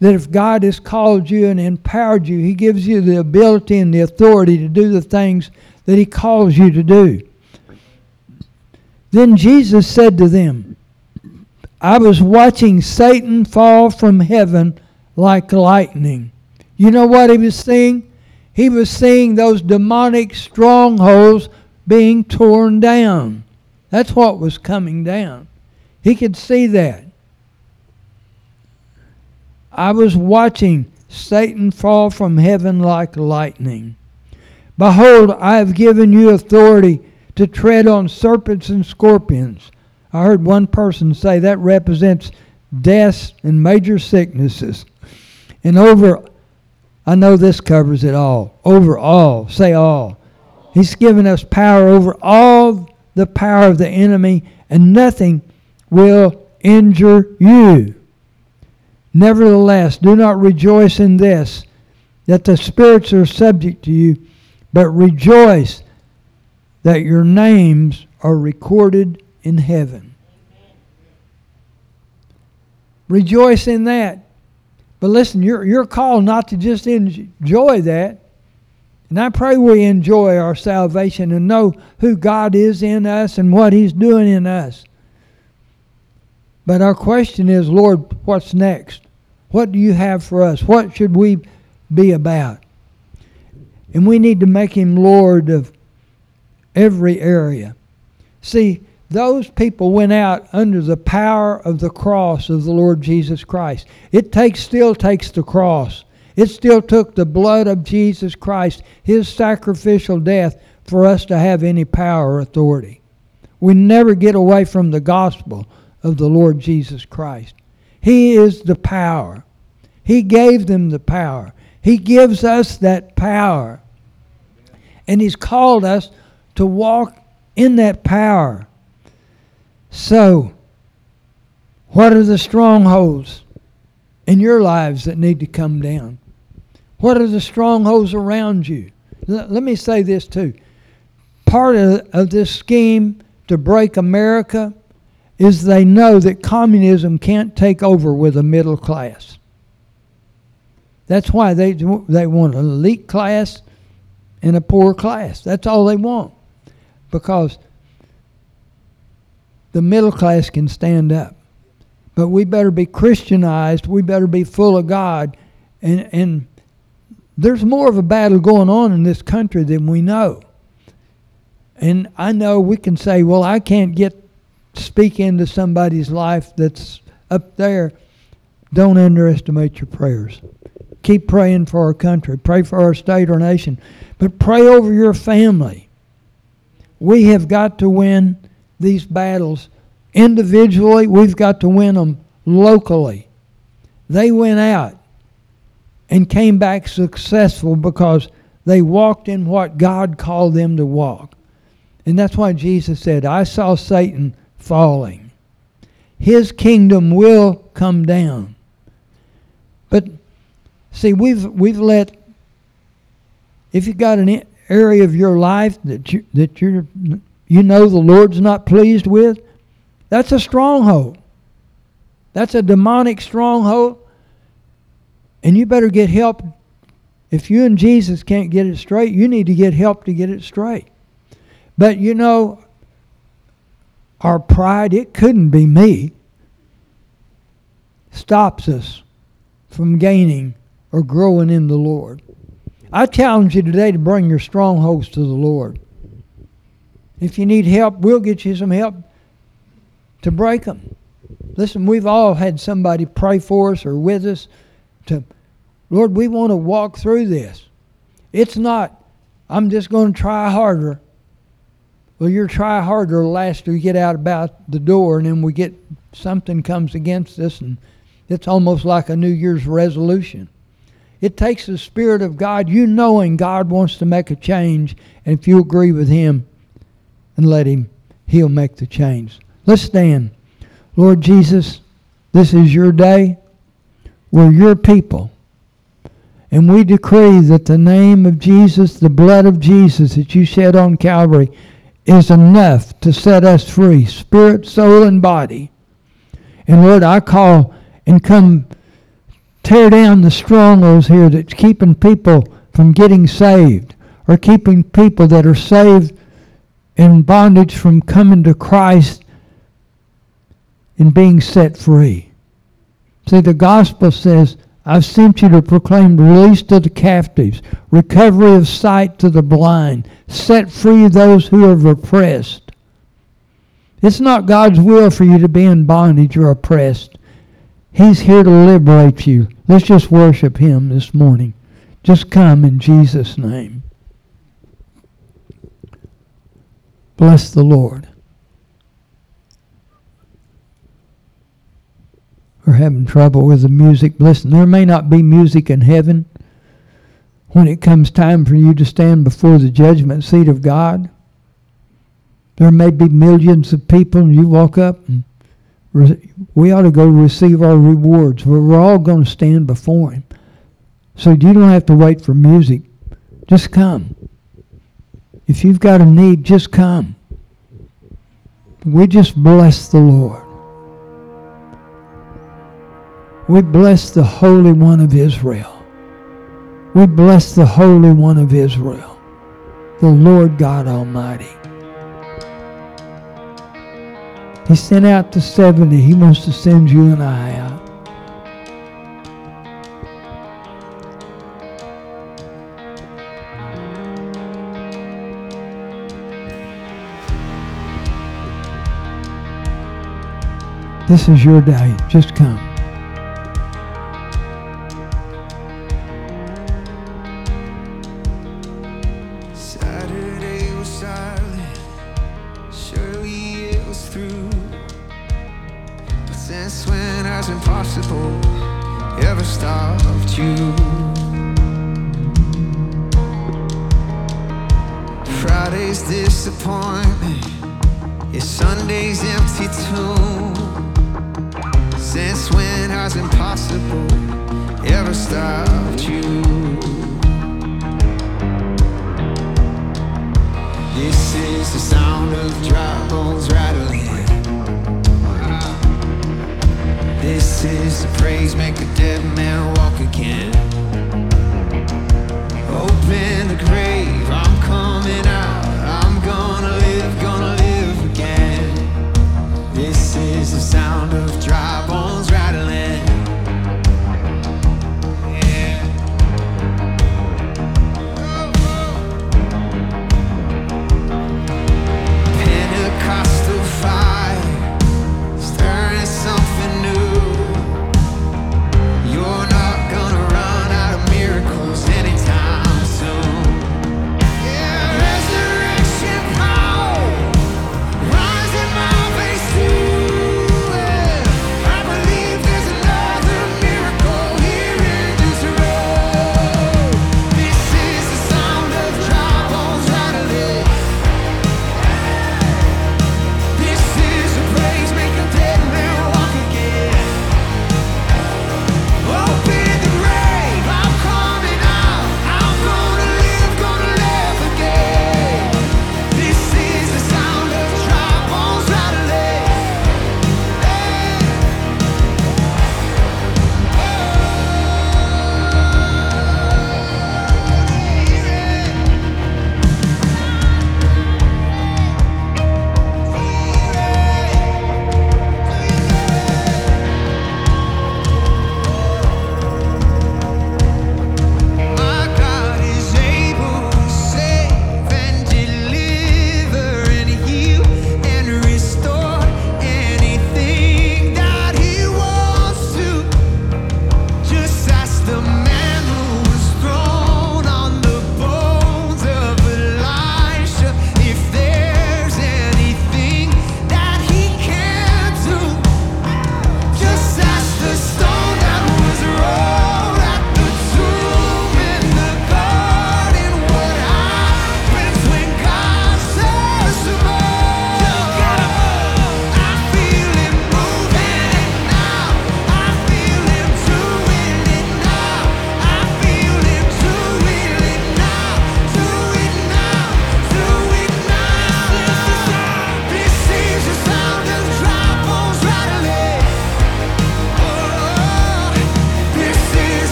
that if God has called you and empowered you, He gives you the ability and the authority to do the things that He calls you to do. Then Jesus said to them, I was watching Satan fall from heaven like lightning. You know what he was seeing? He was seeing those demonic strongholds being torn down. That's what was coming down. He could see that. I was watching Satan fall from heaven like lightning. Behold, I have given you authority to tread on serpents and scorpions I heard one person say that represents deaths and major sicknesses. And over, I know this covers it all. Over all, say all. He's given us power over all the power of the enemy, and nothing will injure you. Nevertheless, do not rejoice in this, that the spirits are subject to you, but rejoice that your names are recorded in heaven. Rejoice in that. But listen, you're, you're called not to just enjoy that. And I pray we enjoy our salvation and know who God is in us and what He's doing in us. But our question is, Lord, what's next? What do you have for us? What should we be about? And we need to make Him Lord of every area. See, those people went out under the power of the cross of the Lord Jesus Christ. It takes still takes the cross. It still took the blood of Jesus Christ, his sacrificial death, for us to have any power or authority. We never get away from the gospel of the Lord Jesus Christ. He is the power. He gave them the power. He gives us that power. And He's called us to walk in that power. So, what are the strongholds in your lives that need to come down? What are the strongholds around you? Let me say this too. Part of, of this scheme to break America is they know that communism can't take over with a middle class. That's why they, they want an elite class and a poor class. That's all they want. Because the middle class can stand up. But we better be Christianized. We better be full of God. And, and there's more of a battle going on in this country than we know. And I know we can say, well, I can't get speak into somebody's life that's up there. Don't underestimate your prayers. Keep praying for our country. Pray for our state or nation. But pray over your family. We have got to win these battles individually, we've got to win them locally. They went out and came back successful because they walked in what God called them to walk. And that's why Jesus said, I saw Satan falling. His kingdom will come down. But see, we've we've let if you've got an area of your life that you that you're you know the Lord's not pleased with, that's a stronghold. That's a demonic stronghold. And you better get help If you and Jesus can't get it straight, you need to get help to get it straight. But you know, our pride, it couldn't be me, stops us from gaining or growing in the Lord. I challenge you today to bring your strongholds to the Lord. If you need help, we'll get you some help to break them. Listen, we've all had somebody pray for us or with us to, Lord, we want to walk through this. It's not, I'm just going to try harder. Well, your try harder last till you get out about the door, and then we get something comes against us, and it's almost like a New Year's resolution. It takes the Spirit of God, you knowing God wants to make a change, and if you agree with Him and let Him, He'll make the change. Let's stand. Lord Jesus, this is your day. We're your people. And we decree that the name of Jesus, the blood of Jesus that you shed on Calvary, is enough to set us free, spirit, soul, and body. And Lord, I call and come tear down the strongholds here that's keeping people from getting saved or keeping people that are saved in bondage from coming to Christ and being set free. See, the gospel says, I've sent you to proclaim release to the captives, recovery of sight to the blind, set free those who are oppressed. It's not God's will for you to be in bondage or oppressed. He's here to liberate you. Let's just worship Him this morning. Just come in Jesus' name. Bless the Lord. We're having trouble with the music. Listen, there may not be music in heaven when it comes time for you to stand before the judgment seat of God. There may be millions of people, and you walk up and we ought to go receive our rewards. We're all going to stand before Him. So you don't have to wait for music. Just come. If you've got a need, just come. We just bless the Lord. We bless the Holy One of Israel. We bless the Holy One of Israel, the Lord God Almighty. He sent out the 70. He wants to send you and I out. This is your day. Just come. Disappointment, is Sunday's empty tomb. Since when has impossible ever stopped you? This is the sound of dry bones rattling. This is the praise make a dead man walk again. Open the grave, I'm coming out. Sound of dry bones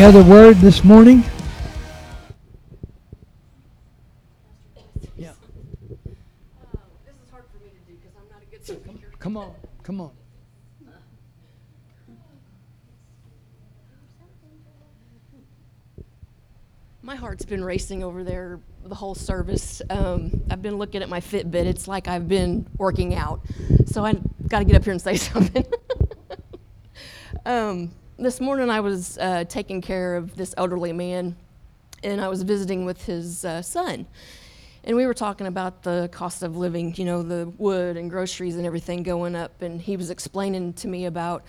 Any other word this morning? Yeah. This is hard for me to do because I'm not a good speaker. Come on, come on. My heart's been racing over there the whole service. Um, I've been looking at my Fitbit. It's like I've been working out. So I've got to get up here and say something. um, this morning I was uh, taking care of this elderly man, and I was visiting with his uh, son. And we were talking about the cost of living, you know, the wood and groceries and everything going up. And he was explaining to me about,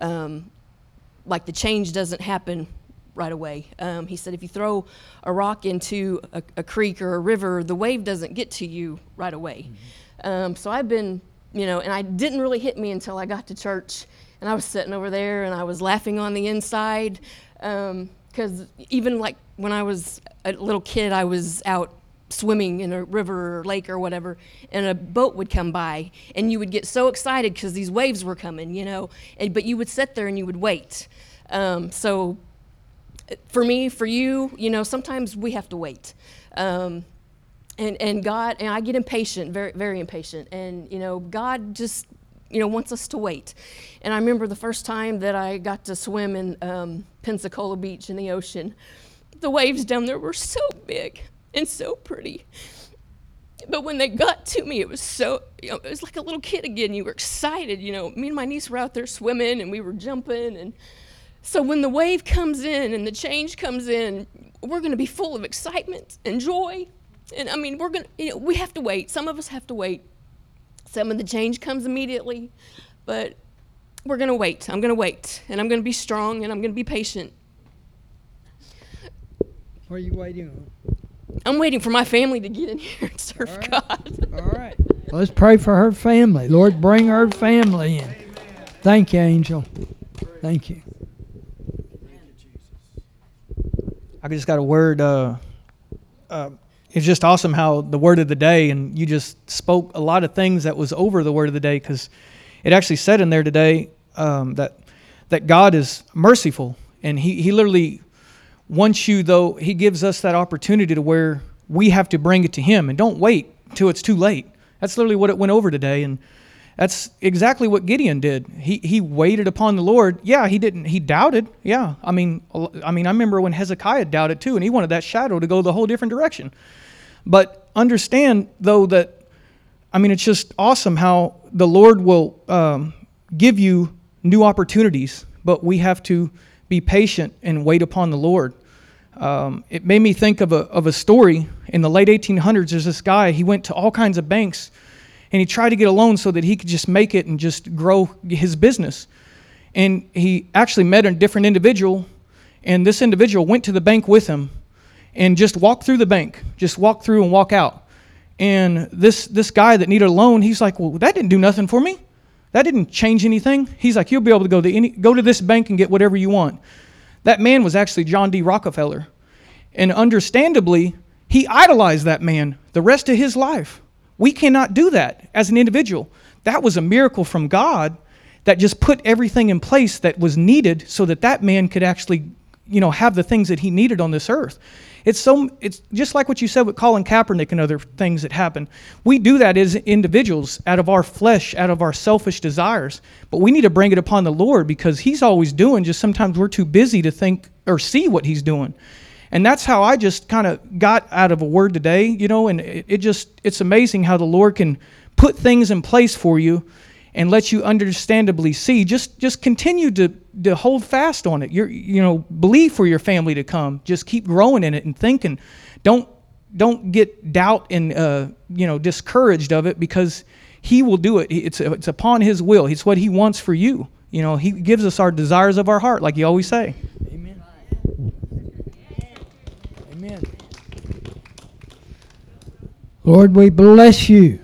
um, like, the change doesn't happen right away. Um, he said if you throw a rock into a, a, creek or a river, the wave doesn't get to you right away. Mm-hmm. Um, so I've been, you know, and I didn't really hit me until I got to church and I was sitting over there and I was laughing on the inside. Because um, even like when I was a little kid, I was out swimming in a river or lake or whatever, and a boat would come by, and you would get so excited because these waves were coming, you know, and, but you would sit there and you would wait. Um, so for me, for you, you know, sometimes we have to wait. Um, and, and God, and I get impatient, very, very impatient. And, you know, God just, you know, wants us to wait. And I remember the first time that I got to swim in um, Pensacola Beach in the ocean, the waves down there were so big and so pretty. But when they got to me, it was so, you know, it was like a little kid again. You were excited, you know. Me and my niece were out there swimming and we were jumping and, so when the wave comes in and the change comes in, we're going to be full of excitement and joy. And I mean, we're going to, you know, we have to wait. Some of us have to wait. Some of the change comes immediately, but we're going to wait. I'm going to wait, and I'm going to be strong, and I'm going to be patient. What are you waiting on? I'm waiting for my family to get in here and serve All right. God. All right. Let's pray for her family. Lord, bring her family in. Thank you, Angel. Thank you. I just got a word. Uh, uh, it's just awesome how the word of the day, and you just spoke a lot of things that was over the word of the day because it actually said in there today um, that that God is merciful, and He He literally wants you though He gives us that opportunity to where we have to bring it to Him, and don't wait till it's too late. That's literally what it went over today, and that's exactly what Gideon did. He he waited upon the Lord. Yeah, he didn't. He doubted. Yeah, I mean, I mean, I remember when Hezekiah doubted too, and he wanted that shadow to go the whole different direction. But understand though that, I mean, it's just awesome how the Lord will um, give you new opportunities, but we have to be patient and wait upon the Lord. Um, it made me think of a of a story in the late 1800s. There's this guy. He went to all kinds of banks and he tried to get a loan so that he could just make it and just grow his business. And he actually met a different individual, and this individual went to the bank with him and just walked through the bank, just walk through and walk out. And this this guy that needed a loan, he's like, "Well, that didn't do nothing for me. That didn't change anything." He's like, "You'll be able to go to any go to this bank and get whatever you want." That man was actually John D. Rockefeller. And understandably, he idolized that man the rest of his life. We cannot do that as an individual. That was a miracle from God that just put everything in place that was needed so that that man could actually, you know, have the things that he needed on this earth. It's so it's just like what you said with Colin Kaepernick and other things that happen. We do that as individuals out of our flesh, out of our selfish desires. But we need to bring it upon the Lord because he's always doing just sometimes we're too busy to think or see what he's doing. And that's how I just kind of got out of a word today, you know, and it, it, just, it's amazing how the Lord can put things in place for you and let you understandably see. Just, just continue to, to hold fast on it. You're, you know, believe for your family to come. Just keep growing in it and thinking. Don't, don't get doubt and, uh, you know, discouraged of it because he will do it. It's, it's upon his will. It's what he wants for you. You know, he gives us our desires of our heart, like you always say. Amen. Lord, we bless you.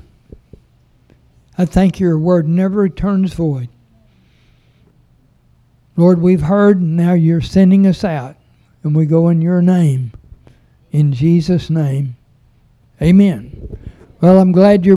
I thank your word never returns void. Lord, we've heard, and now you're sending us out, and we go in your name. In Jesus' name, amen. Well, I'm glad you're.